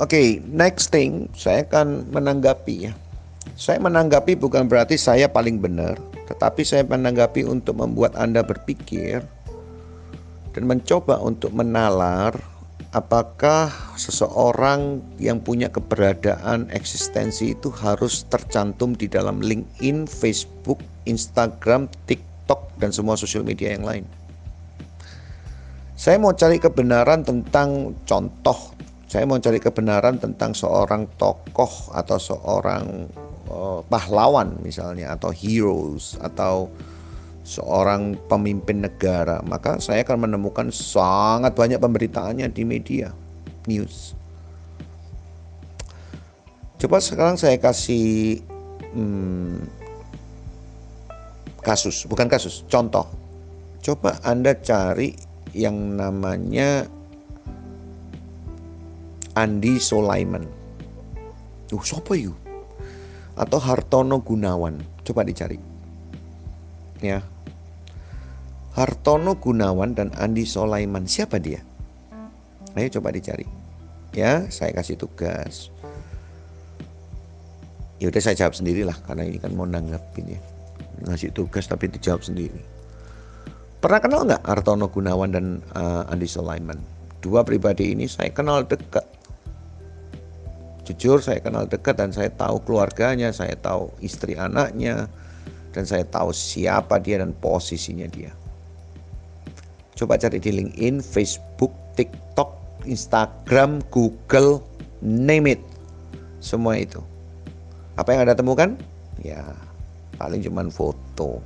okay, next thing saya akan menanggapi ya. Saya menanggapi bukan berarti saya paling benar, tetapi saya menanggapi untuk membuat Anda berpikir dan mencoba untuk menalar apakah seseorang yang punya keberadaan eksistensi itu harus tercantum di dalam LinkedIn, Facebook, Instagram, TikTok, dan semua sosial media yang lain. Saya mau cari kebenaran tentang contoh saya mau cari kebenaran tentang seorang tokoh atau seorang uh, pahlawan misalnya atau heroes atau seorang pemimpin negara, maka saya akan menemukan sangat banyak pemberitaannya di media news. Coba sekarang saya kasih hmm, kasus, bukan kasus, contoh. Coba Anda cari yang namanya Andi Sulaiman. Uh, siapa yuk? Atau Hartono Gunawan. Coba dicari. Ya. Hartono Gunawan dan Andi Sulaiman. Siapa dia? Ayo coba dicari. Ya, saya kasih tugas. Ya udah saya jawab sendirilah karena ini kan mau nanggapin ya. Ngasih tugas tapi dijawab sendiri. Pernah kenal nggak Hartono Gunawan dan uh, Andi Sulaiman? Dua pribadi ini saya kenal dekat Jujur saya kenal dekat dan saya tahu keluarganya, saya tahu istri anaknya, dan saya tahu siapa dia dan posisinya dia. Coba cari di LinkedIn, Facebook, TikTok, Instagram, Google, name it. Semua itu. Apa yang Anda temukan? Ya, paling cuma foto.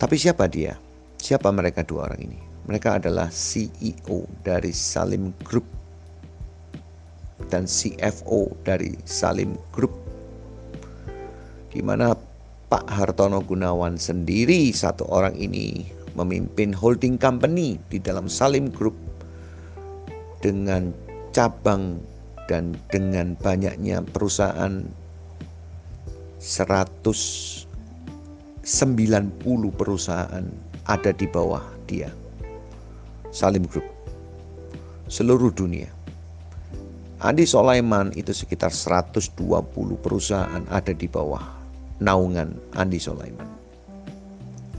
Tapi siapa dia? Siapa mereka dua orang ini? Mereka adalah CEO dari Salim Group dan CFO dari Salim Group di mana Pak Hartono Gunawan sendiri satu orang ini memimpin holding company di dalam Salim Group dengan cabang dan dengan banyaknya perusahaan 190 perusahaan ada di bawah dia. Salim Group. Seluruh dunia. Andi Sulaiman itu sekitar 120 perusahaan ada di bawah naungan Andi Sulaiman.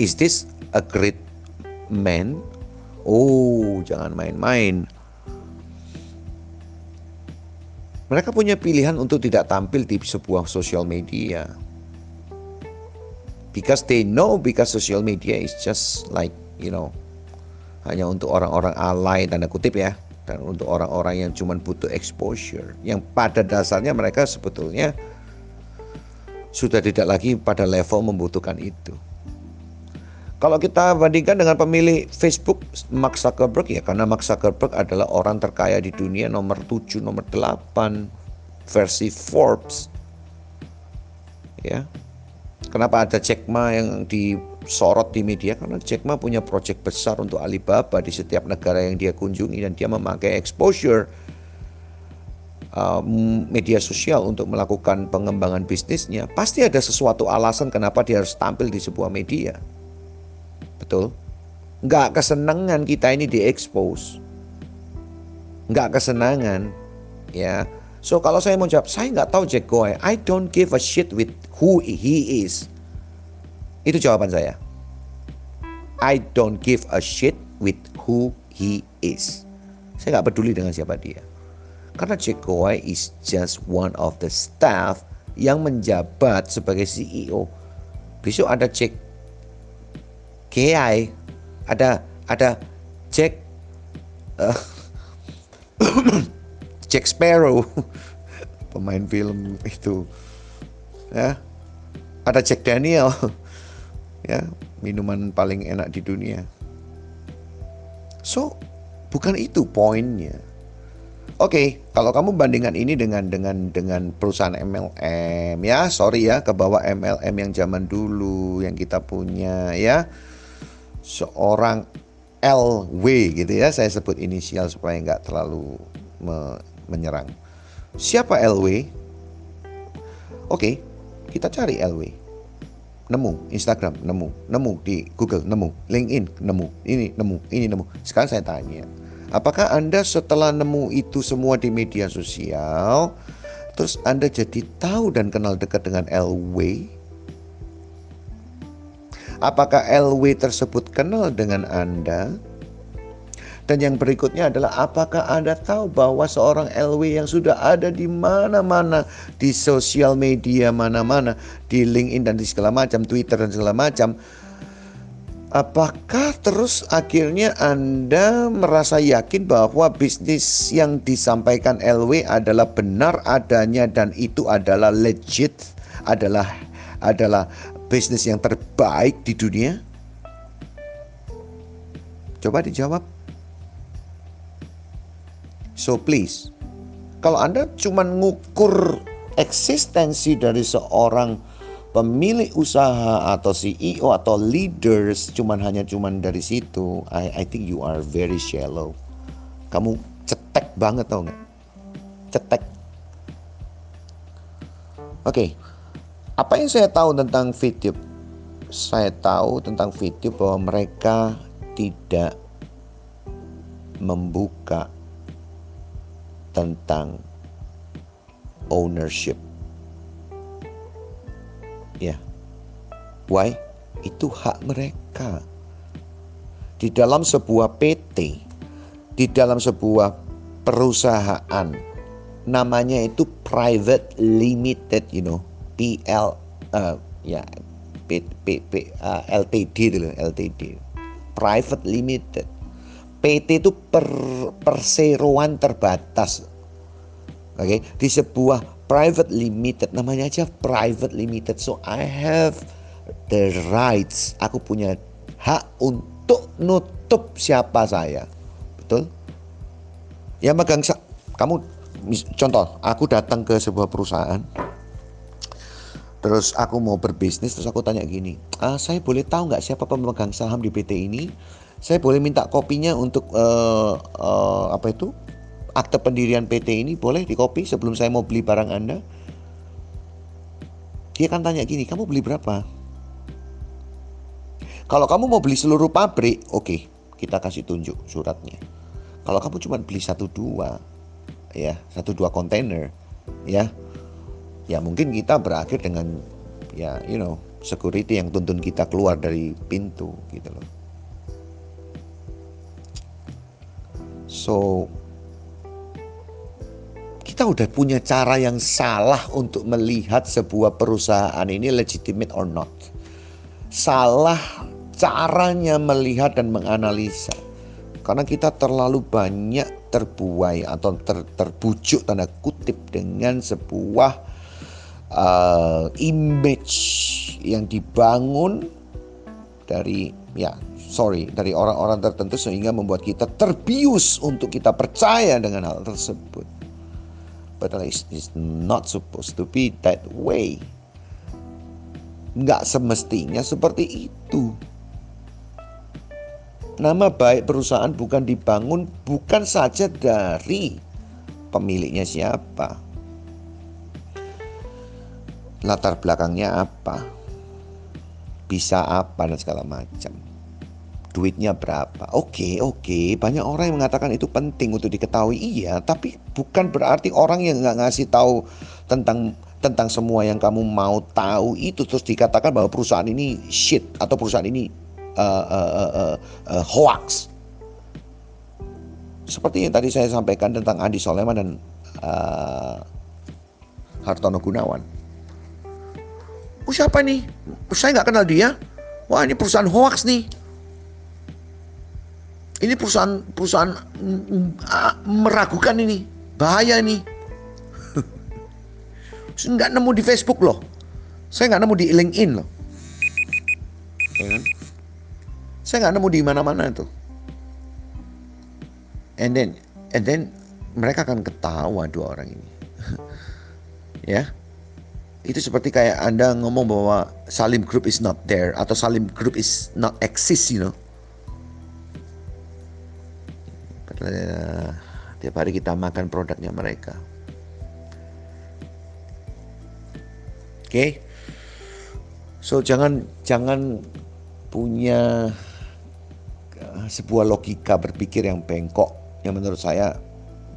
Is this a great man? Oh, jangan main-main. Mereka punya pilihan untuk tidak tampil di sebuah sosial media. Because they know because social media is just like, you know, hanya untuk orang-orang alay tanda kutip ya dan untuk orang-orang yang cuma butuh exposure yang pada dasarnya mereka sebetulnya sudah tidak lagi pada level membutuhkan itu. Kalau kita bandingkan dengan pemilih Facebook Mark Zuckerberg ya karena Mark Zuckerberg adalah orang terkaya di dunia nomor 7, nomor 8 versi Forbes. Ya. Kenapa ada Jack Ma yang di sorot di media karena Jack Ma punya proyek besar untuk Alibaba di setiap negara yang dia kunjungi dan dia memakai exposure uh, media sosial untuk melakukan pengembangan bisnisnya. Pasti ada sesuatu alasan kenapa dia harus tampil di sebuah media. Betul? Nggak kesenangan kita ini diekspos. Nggak kesenangan. Ya. So kalau saya mau jawab, saya nggak tahu Jack Goy. I don't give a shit with who he is. Itu jawaban saya. I don't give a shit with who he is. Saya nggak peduli dengan siapa dia. Karena Jack Goy is just one of the staff yang menjabat sebagai CEO. Besok ada Jack KI, ada ada Jack uh, Jack Sparrow, pemain film itu, ya, ada Jack Daniel, ya minuman paling enak di dunia. So bukan itu poinnya. Oke, okay, kalau kamu bandingkan ini dengan dengan dengan perusahaan MLM ya, sorry ya, ke bawah MLM yang zaman dulu yang kita punya ya. Seorang LW gitu ya, saya sebut inisial supaya nggak terlalu me menyerang. Siapa LW? Oke, okay, kita cari LW nemu Instagram nemu nemu di Google nemu LinkedIn nemu ini nemu ini nemu sekarang saya tanya Apakah Anda setelah nemu itu semua di media sosial, terus Anda jadi tahu dan kenal dekat dengan LW? Apakah LW tersebut kenal dengan Anda? Dan yang berikutnya adalah apakah Anda tahu bahwa seorang LW yang sudah ada di mana-mana di sosial media mana-mana, di LinkedIn dan di segala macam, Twitter dan segala macam, Apakah terus akhirnya Anda merasa yakin bahwa bisnis yang disampaikan LW adalah benar adanya dan itu adalah legit, adalah adalah bisnis yang terbaik di dunia? Coba dijawab. So please, kalau Anda cuma ngukur eksistensi dari seorang pemilik usaha atau CEO atau leaders cuman hanya cuman dari situ I, I think you are very shallow. Kamu cetek banget tau nggak? Cetek. Oke okay. apa yang saya tahu tentang video saya tahu tentang video bahwa mereka tidak membuka tentang ownership Ya. Why? Itu hak mereka. Di dalam sebuah PT, di dalam sebuah perusahaan, namanya itu private limited, you know, PL, uh, ya, P, P, P, uh, LTD LTD, private limited. PT itu per, perseroan terbatas. Oke, okay? di sebuah private limited namanya aja private limited so I have the rights aku punya hak untuk nutup siapa saya betul ya megang kamu contoh aku datang ke sebuah perusahaan terus aku mau berbisnis terus aku tanya gini ah, saya boleh tahu nggak siapa pemegang saham di PT ini saya boleh minta kopinya untuk uh, uh, apa itu akte pendirian PT ini boleh dikopi sebelum saya mau beli barang Anda? Dia kan tanya gini, kamu beli berapa? Kalau kamu mau beli seluruh pabrik, oke, okay, kita kasih tunjuk suratnya. Kalau kamu cuma beli satu dua, ya satu dua kontainer, ya, ya mungkin kita berakhir dengan ya, you know, security yang tuntun kita keluar dari pintu, gitu loh. So kita udah punya cara yang salah untuk melihat sebuah perusahaan ini legitimate or not. Salah caranya melihat dan menganalisa. Karena kita terlalu banyak terbuai atau ter, terbujuk tanda kutip dengan sebuah uh, image yang dibangun dari ya sorry dari orang-orang tertentu sehingga membuat kita terbius untuk kita percaya dengan hal tersebut. But it's not supposed to be that way. Nggak semestinya seperti itu. Nama baik perusahaan bukan dibangun bukan saja dari pemiliknya siapa. Latar belakangnya apa. Bisa apa dan segala macam duitnya berapa. Oke, okay, oke, okay. banyak orang yang mengatakan itu penting untuk diketahui. Iya, tapi bukan berarti orang yang nggak ngasih tahu tentang tentang semua yang kamu mau tahu itu terus dikatakan bahwa perusahaan ini shit atau perusahaan ini uh, uh, uh, uh, hoax. Seperti yang tadi saya sampaikan tentang Andi Soleman dan uh, Hartono Gunawan. Oh siapa nih? Saya nggak kenal dia. Wah ini perusahaan hoax nih ini perusahaan perusahaan meragukan ini, bahaya ini. Saya nggak nemu di Facebook loh. Saya nggak nemu di LinkedIn loh. Ya kan? Saya nggak nemu di mana-mana tuh. And then, and then mereka akan ketawa dua orang ini. ya. Itu seperti kayak Anda ngomong bahwa Salim Group is not there atau Salim Group is not exist, you know. tiap hari kita makan produknya mereka. Oke. Okay? So jangan jangan punya uh, sebuah logika berpikir yang bengkok yang menurut saya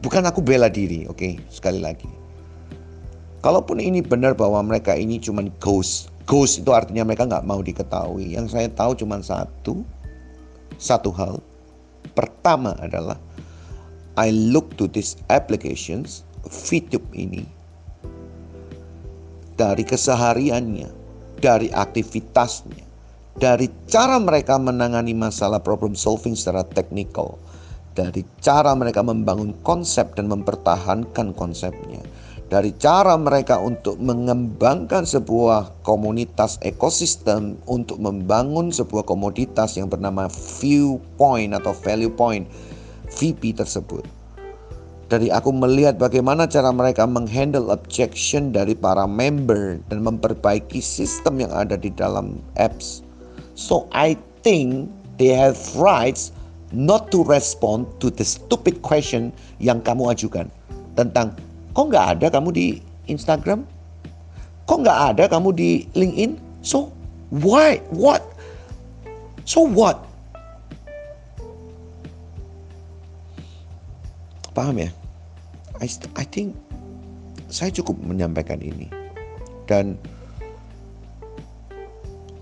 bukan aku bela diri, oke? Okay? Sekali lagi. Kalaupun ini benar bahwa mereka ini cuma ghost, ghost itu artinya mereka nggak mau diketahui. Yang saya tahu cuma satu, satu hal. Pertama adalah I look to these applications, Fitup ini, dari kesehariannya, dari aktivitasnya, dari cara mereka menangani masalah problem solving secara teknikal, dari cara mereka membangun konsep dan mempertahankan konsepnya, dari cara mereka untuk mengembangkan sebuah komunitas ekosistem untuk membangun sebuah komoditas yang bernama viewpoint atau value point VP tersebut dari aku melihat bagaimana cara mereka menghandle objection dari para member dan memperbaiki sistem yang ada di dalam apps. So I think they have rights not to respond to the stupid question yang kamu ajukan tentang kok nggak ada kamu di Instagram, kok nggak ada kamu di LinkedIn. So why? What? So what? Paham ya? I, I think saya cukup menyampaikan ini dan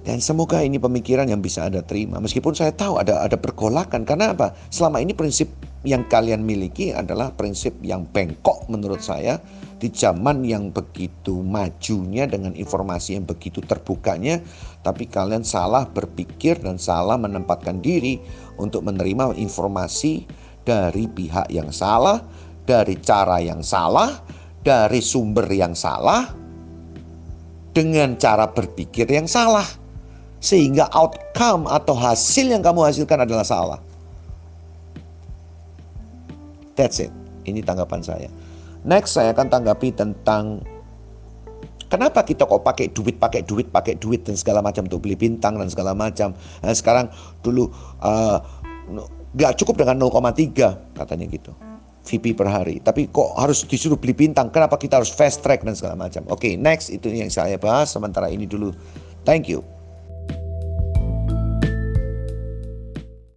dan semoga ini pemikiran yang bisa Anda terima. Meskipun saya tahu ada ada pergolakan karena apa? Selama ini prinsip yang kalian miliki adalah prinsip yang bengkok menurut saya di zaman yang begitu majunya dengan informasi yang begitu terbukanya tapi kalian salah berpikir dan salah menempatkan diri untuk menerima informasi dari pihak yang salah, dari cara yang salah, dari sumber yang salah, dengan cara berpikir yang salah. Sehingga outcome atau hasil yang kamu hasilkan adalah salah. That's it. Ini tanggapan saya. Next saya akan tanggapi tentang Kenapa kita kok pakai duit, pakai duit, pakai duit dan segala macam untuk beli bintang dan segala macam. Nah, sekarang dulu uh, nggak cukup dengan 0,3 katanya gitu. VP per hari. Tapi kok harus disuruh beli bintang? Kenapa kita harus fast track dan segala macam? Oke, okay, next itu yang saya bahas. Sementara ini dulu. Thank you.